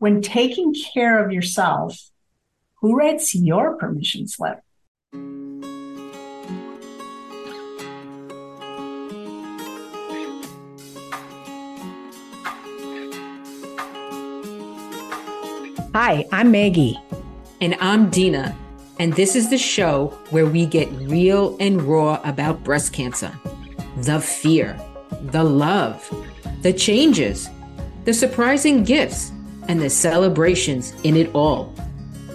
When taking care of yourself, who writes your permission slip? Hi, I'm Maggie. And I'm Dina. And this is the show where we get real and raw about breast cancer the fear, the love, the changes, the surprising gifts, and the celebrations in it all.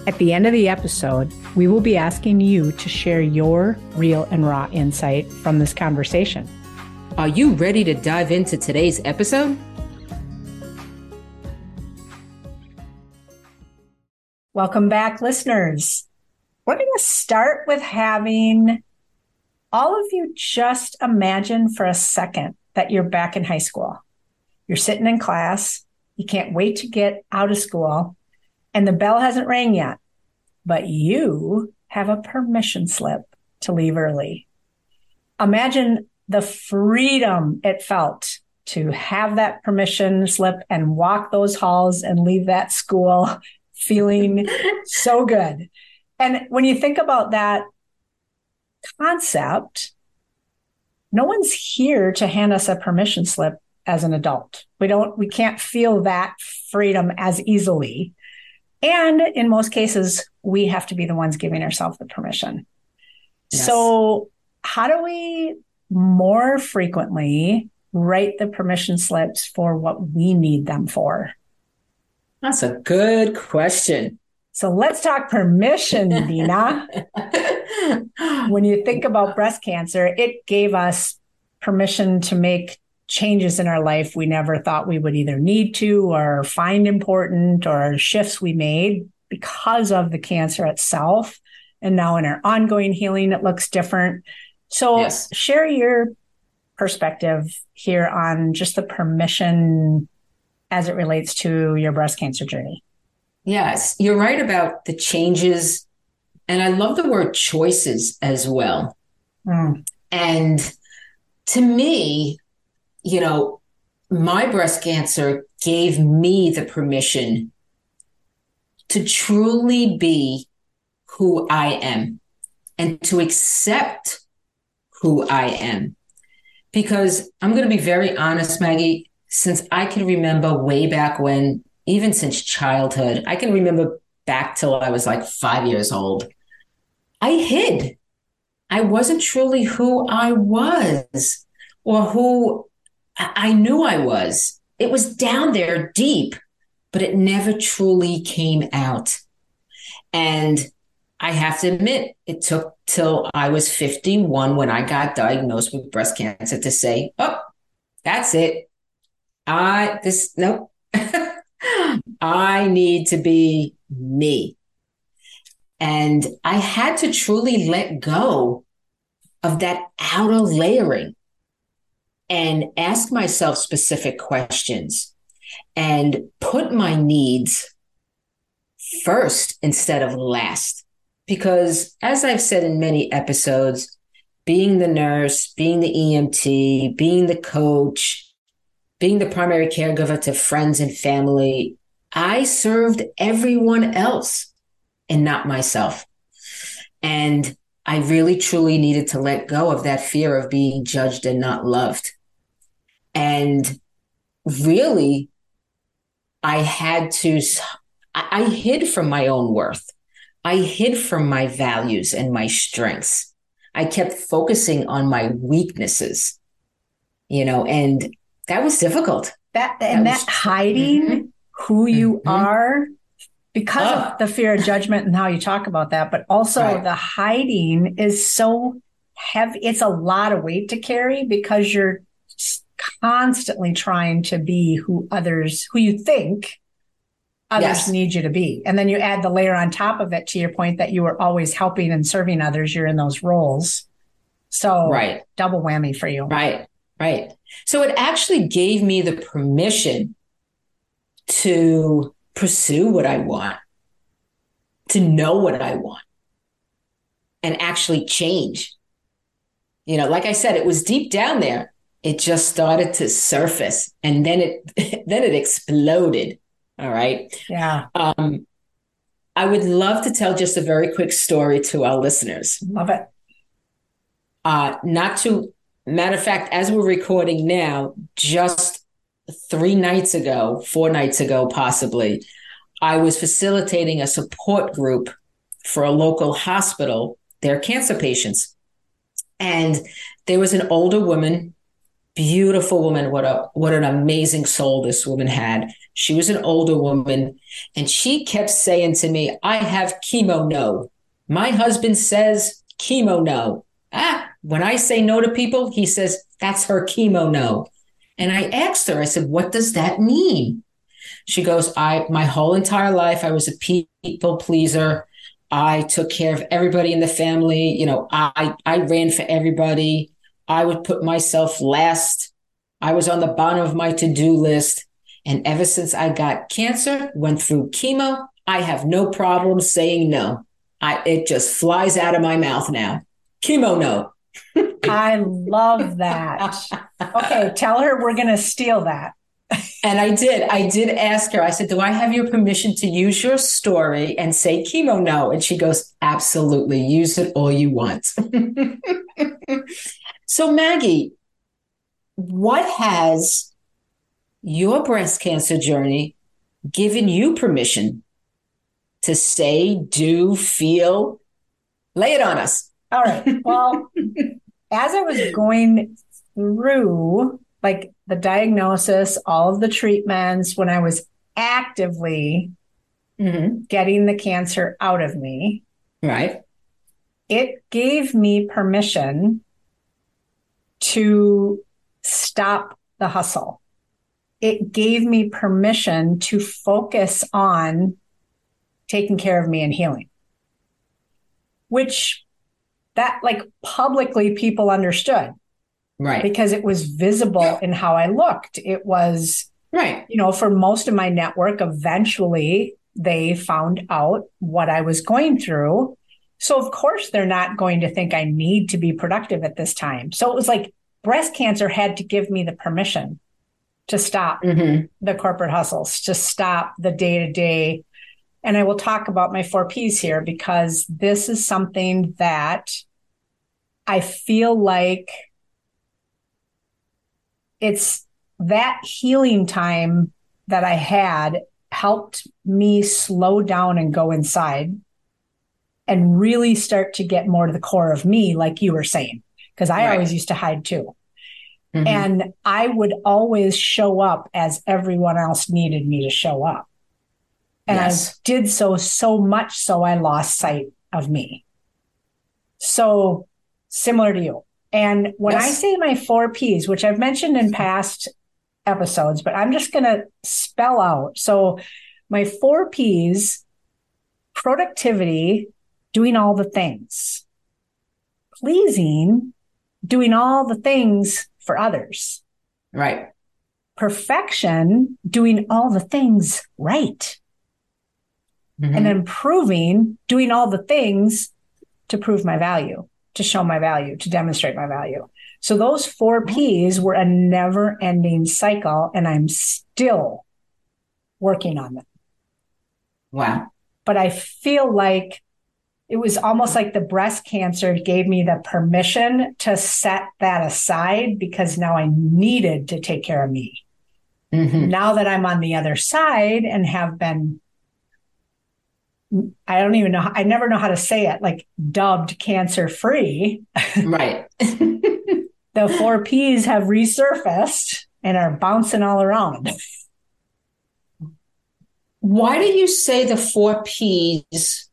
At the end of the episode, we will be asking you to share your real and raw insight from this conversation. Are you ready to dive into today's episode? Welcome back, listeners. We're going to start with having all of you just imagine for a second that you're back in high school. You're sitting in class, you can't wait to get out of school, and the bell hasn't rang yet, but you have a permission slip to leave early. Imagine the freedom it felt to have that permission slip and walk those halls and leave that school feeling so good. And when you think about that concept, no one's here to hand us a permission slip as an adult. We don't, we can't feel that freedom as easily. And in most cases, we have to be the ones giving ourselves the permission. Yes. So, how do we more frequently write the permission slips for what we need them for? That's a good question. So let's talk permission, Dina. when you think about breast cancer, it gave us permission to make changes in our life we never thought we would either need to or find important or shifts we made because of the cancer itself. And now in our ongoing healing, it looks different. So yes. share your perspective here on just the permission as it relates to your breast cancer journey. Yes, you're right about the changes. And I love the word choices as well. Mm. And to me, you know, my breast cancer gave me the permission to truly be who I am and to accept who I am. Because I'm going to be very honest, Maggie, since I can remember way back when, even since childhood, I can remember back till I was like five years old. I hid. I wasn't truly who I was or who I knew I was. It was down there deep, but it never truly came out. And I have to admit, it took till I was 51 when I got diagnosed with breast cancer to say, oh, that's it. I, this, nope. I need to be me. And I had to truly let go of that outer layering and ask myself specific questions and put my needs first instead of last. Because as I've said in many episodes, being the nurse, being the EMT, being the coach, being the primary caregiver to friends and family, I served everyone else and not myself. And I really truly needed to let go of that fear of being judged and not loved. And really, I had to, I hid from my own worth. I hid from my values and my strengths. I kept focusing on my weaknesses, you know, and that was difficult. That and that, that hiding mm-hmm. who you mm-hmm. are because oh. of the fear of judgment and how you talk about that, but also right. the hiding is so heavy. It's a lot of weight to carry because you're constantly trying to be who others, who you think others yes. need you to be. And then you add the layer on top of it to your point that you were always helping and serving others. You're in those roles. So right. double whammy for you. Right. Right. So it actually gave me the permission to pursue what I want, to know what I want, and actually change. You know, like I said, it was deep down there. It just started to surface and then it then it exploded. All right. Yeah. Um, I would love to tell just a very quick story to our listeners. Love it. Uh, not to, matter of fact, as we're recording now, just three nights ago, four nights ago, possibly, I was facilitating a support group for a local hospital, their cancer patients. And there was an older woman, beautiful woman. What a what an amazing soul this woman had. She was an older woman, and she kept saying to me, I have chemo no. My husband says chemo no. Ah, when I say no to people, he says, that's her chemo no. And I asked her, I said, what does that mean? She goes, I, my whole entire life, I was a people pleaser. I took care of everybody in the family. You know, I, I ran for everybody. I would put myself last. I was on the bottom of my to do list. And ever since I got cancer, went through chemo, I have no problem saying no. I, it just flies out of my mouth now. Chemo, no. I love that. Okay, tell her we're going to steal that. and I did. I did ask her. I said, "Do I have your permission to use your story and say chemo no?" And she goes, "Absolutely. Use it all you want." so Maggie, what has your breast cancer journey given you permission to say, do, feel? Lay it on us. All right. Well, as I was going through like the diagnosis, all of the treatments, when I was actively mm-hmm. getting the cancer out of me, right? It gave me permission to stop the hustle. It gave me permission to focus on taking care of me and healing, which that like publicly people understood. Right. Because it was visible in how I looked. It was, right. You know, for most of my network, eventually they found out what I was going through. So, of course, they're not going to think I need to be productive at this time. So it was like breast cancer had to give me the permission to stop mm-hmm. the corporate hustles, to stop the day to day. And I will talk about my four P's here because this is something that I feel like it's that healing time that I had helped me slow down and go inside and really start to get more to the core of me, like you were saying, because I right. always used to hide too. Mm-hmm. And I would always show up as everyone else needed me to show up. And yes. I did so so much so I lost sight of me. So similar to you. And when yes. I say my four P's, which I've mentioned in past episodes, but I'm just going to spell out. So my four P's productivity, doing all the things, pleasing, doing all the things for others. Right. Perfection, doing all the things right. Mm-hmm. And improving, doing all the things to prove my value to show my value, to demonstrate my value. So those four P's were a never ending cycle, and I'm still working on them. Wow. But I feel like it was almost like the breast cancer gave me the permission to set that aside because now I needed to take care of me. Mm-hmm. Now that I'm on the other side and have been I don't even know. I never know how to say it. Like dubbed cancer free. Right. the four P's have resurfaced and are bouncing all around. Why do you say the four P's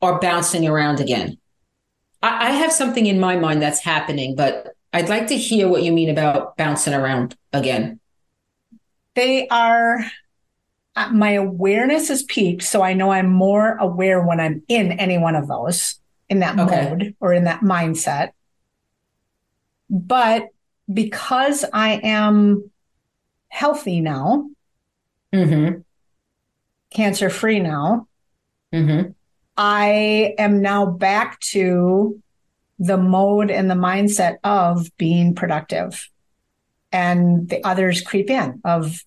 are bouncing around again? I, I have something in my mind that's happening, but I'd like to hear what you mean about bouncing around again. They are uh, my awareness is peaked. So I know I'm more aware when I'm in any one of those, in that okay. mode or in that mindset. But because I am healthy now, mm-hmm. cancer free now, mm-hmm. I am now back to the mode and the mindset of being productive. And the others creep in of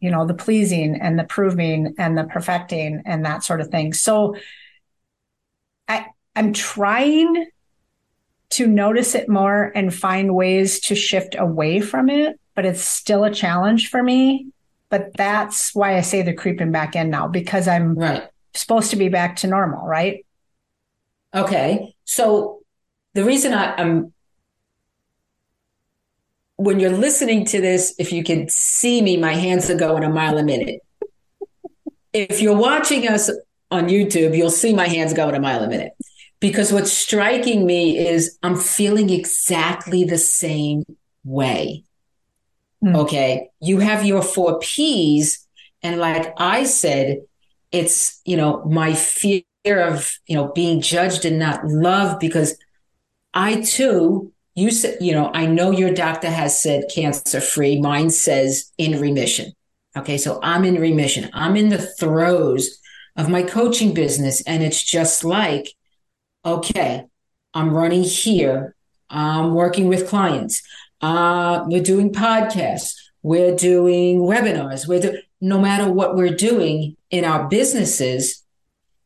you know, the pleasing and the proving and the perfecting and that sort of thing. So I, I'm trying to notice it more and find ways to shift away from it, but it's still a challenge for me. But that's why I say they're creeping back in now because I'm right. Supposed to be back to normal, right? Okay. So the reason I, I'm when you're listening to this, if you can see me, my hands are going a mile a minute. if you're watching us on YouTube, you'll see my hands going a mile a minute. Because what's striking me is I'm feeling exactly the same way. Mm. Okay. You have your four P's. And like I said, it's, you know, my fear of, you know, being judged and not loved because I too you said, you know, I know your doctor has said cancer free. Mine says in remission. Okay. So I'm in remission. I'm in the throes of my coaching business. And it's just like, okay, I'm running here. I'm working with clients. Uh, we're doing podcasts. We're doing webinars. We're do- no matter what we're doing in our businesses,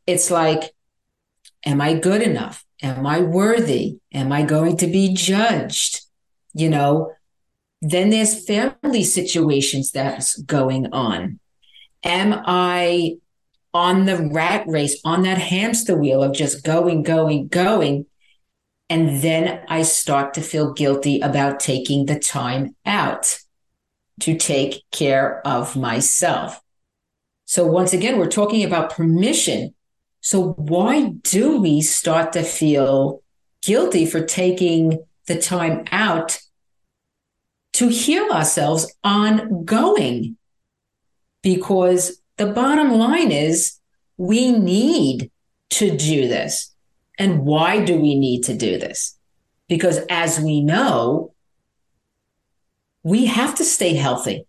it's like, am I good enough? Am I worthy? Am I going to be judged? You know, then there's family situations that's going on. Am I on the rat race, on that hamster wheel of just going, going, going? And then I start to feel guilty about taking the time out to take care of myself. So once again, we're talking about permission so why do we start to feel guilty for taking the time out to heal ourselves ongoing? Because the bottom line is we need to do this. And why do we need to do this? Because as we know, we have to stay healthy.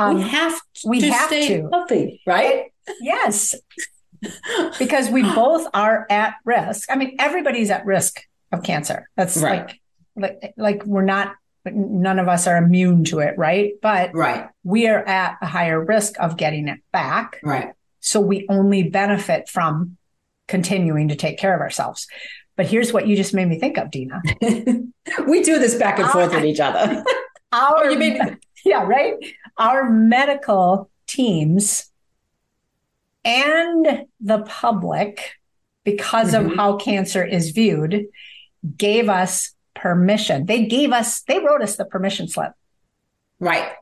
Um, we have to, we to have stay to. healthy, right? Yes because we both are at risk. I mean, everybody's at risk of cancer. That's right. like, like, like we're not, none of us are immune to it, right? But right. we are at a higher risk of getting it back. Right. So we only benefit from continuing to take care of ourselves. But here's what you just made me think of, Dina. we do this back and forth with each other. Our, oh, you made me- yeah, right. Our medical teams and the public, because mm-hmm. of how cancer is viewed, gave us permission. They gave us, they wrote us the permission slip. Right.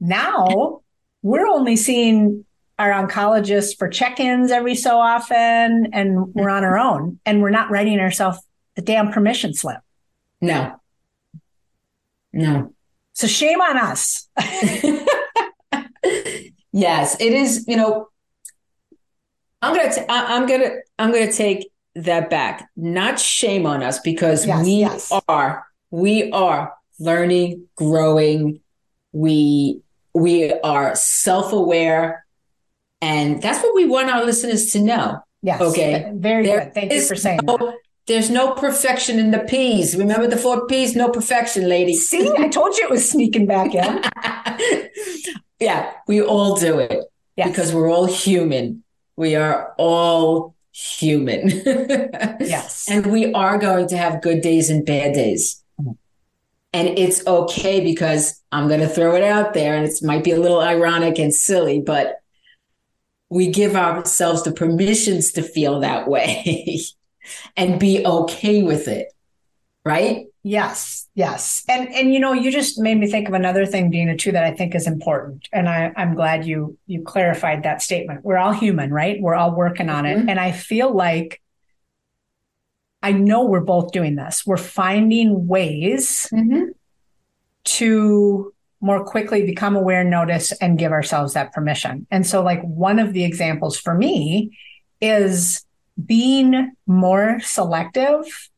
Now we're only seeing our oncologists for check ins every so often, and we're on our own, and we're not writing ourselves the damn permission slip. No. No. So shame on us. yes, it is, you know, I'm gonna t- I'm gonna I'm gonna take that back. Not shame on us because yes, we yes. are we are learning, growing. We we are self aware, and that's what we want our listeners to know. Yes. Okay. Very there good. Thank you for saying no, that. There's no perfection in the P's. Remember the four P's? No perfection, lady. See, I told you it was sneaking back in. yeah, we all do it yes. because we're all human. We are all human. yes. And we are going to have good days and bad days. Mm-hmm. And it's okay because I'm going to throw it out there and it might be a little ironic and silly, but we give ourselves the permissions to feel that way and be okay with it. Right? Yes, yes. And and you know, you just made me think of another thing, Dina, too, that I think is important. And I, I'm glad you you clarified that statement. We're all human, right? We're all working on mm-hmm. it. And I feel like I know we're both doing this. We're finding ways mm-hmm. to more quickly become aware, notice, and give ourselves that permission. And so, like, one of the examples for me is being more selective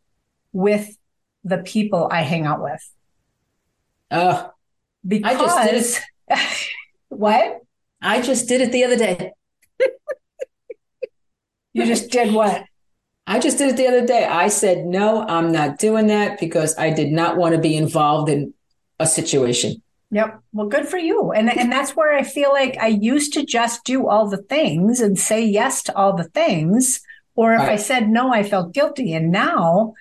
with the people I hang out with. Oh, because I just did it. what? I just did it the other day. you just did what? I just did it the other day. I said, no, I'm not doing that because I did not want to be involved in a situation. Yep. Well, good for you. And and that's where I feel like I used to just do all the things and say yes to all the things. Or if right. I said no, I felt guilty. And now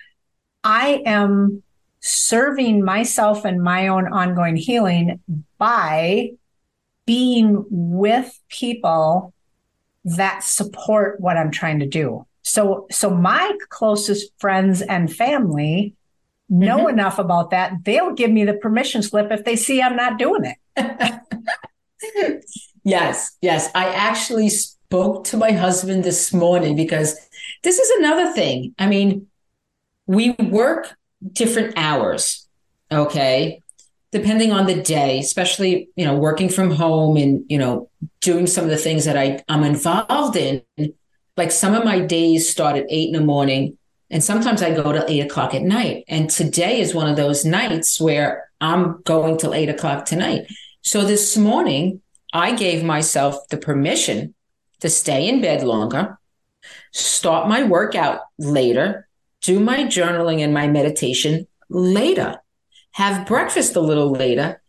I am serving myself and my own ongoing healing by being with people that support what I'm trying to do. So, so my closest friends and family know mm-hmm. enough about that. They'll give me the permission slip if they see I'm not doing it. yes, yes. I actually spoke to my husband this morning because this is another thing. I mean, we work different hours, okay? Depending on the day, especially, you know, working from home and, you know, doing some of the things that I, I'm involved in. Like some of my days start at eight in the morning and sometimes I go to eight o'clock at night. And today is one of those nights where I'm going till eight o'clock tonight. So this morning, I gave myself the permission to stay in bed longer, start my workout later, do my journaling and my meditation later, have breakfast a little later.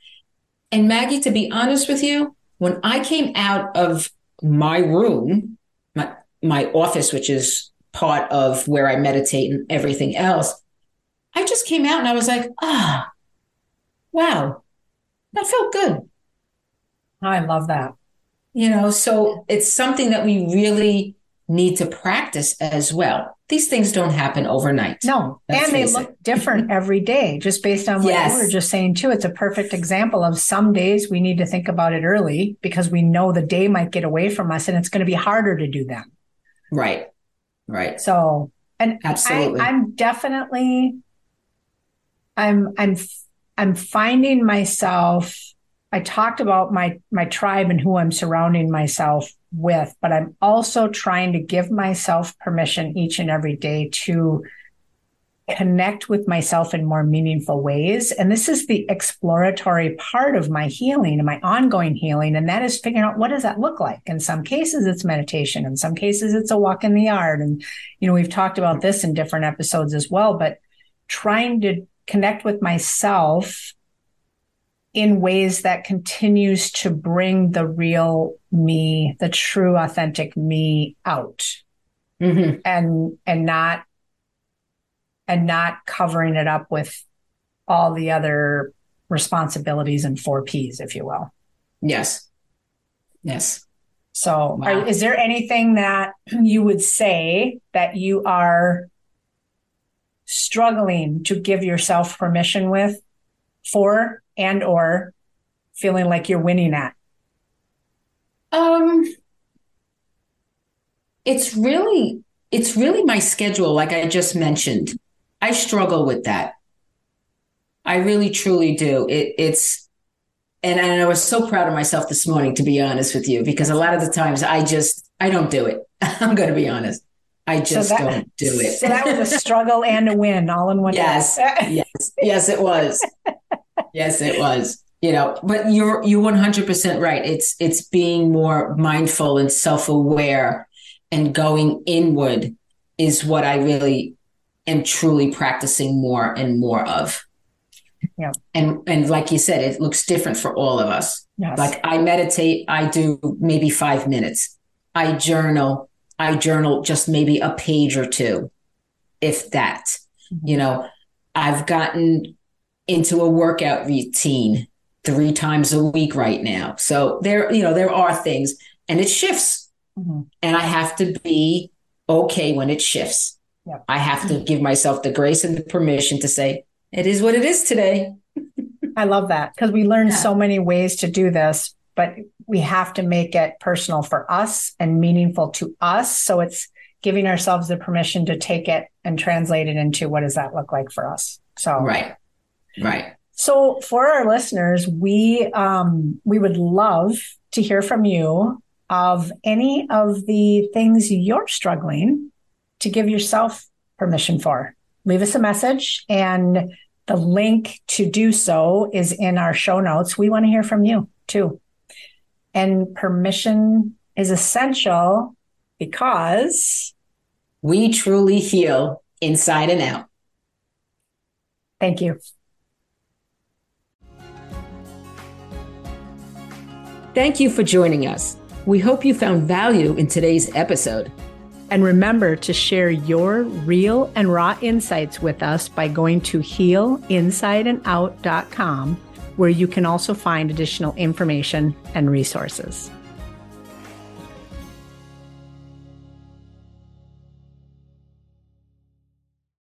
And Maggie, to be honest with you, when I came out of my room, my, my office, which is part of where I meditate and everything else, I just came out and I was like, ah, wow, that felt good. I love that. You know, so it's something that we really need to practice as well. These things don't happen overnight. No, and they look it. different every day, just based on what yes. you were just saying too. It's a perfect example of some days we need to think about it early because we know the day might get away from us and it's going to be harder to do them. Right. Right. So, and Absolutely. I, I'm definitely, I'm, I'm, I'm finding myself I talked about my my tribe and who I'm surrounding myself with, but I'm also trying to give myself permission each and every day to connect with myself in more meaningful ways. And this is the exploratory part of my healing and my ongoing healing. And that is figuring out what does that look like? In some cases, it's meditation. In some cases, it's a walk in the yard. And, you know, we've talked about this in different episodes as well, but trying to connect with myself in ways that continues to bring the real me, the true authentic me out. Mm-hmm. And and not and not covering it up with all the other responsibilities and four P's, if you will. Yes. Yes. So, wow. are, is there anything that you would say that you are struggling to give yourself permission with for and or feeling like you're winning at? Um it's really it's really my schedule like I just mentioned. I struggle with that. I really truly do. It it's and, and I was so proud of myself this morning to be honest with you because a lot of the times I just I don't do it. I'm going to be honest. I just so that, don't do it. So that was a struggle and a win all in one. Yes, yes, yes, it was. Yes, it was. You know, but you're you're 100% right. It's it's being more mindful and self-aware and going inward is what I really am truly practicing more and more of. Yeah. And and like you said, it looks different for all of us. Yes. Like I meditate, I do maybe 5 minutes. I journal, I journal just maybe a page or two, if that. Mm-hmm. You know, I've gotten into a workout routine three times a week right now. So there, you know, there are things and it shifts. Mm-hmm. And I have to be okay when it shifts. Yep. I have to give myself the grace and the permission to say, it is what it is today. I love that because we learn yeah. so many ways to do this, but we have to make it personal for us and meaningful to us. So it's giving ourselves the permission to take it and translate it into what does that look like for us. So, right. Right. So for our listeners, we um, we would love to hear from you of any of the things you're struggling to give yourself permission for. Leave us a message and the link to do so is in our show notes. We want to hear from you too. And permission is essential because we truly heal inside and out. Thank you. Thank you for joining us. We hope you found value in today's episode. And remember to share your real and raw insights with us by going to healinsideandout.com, where you can also find additional information and resources.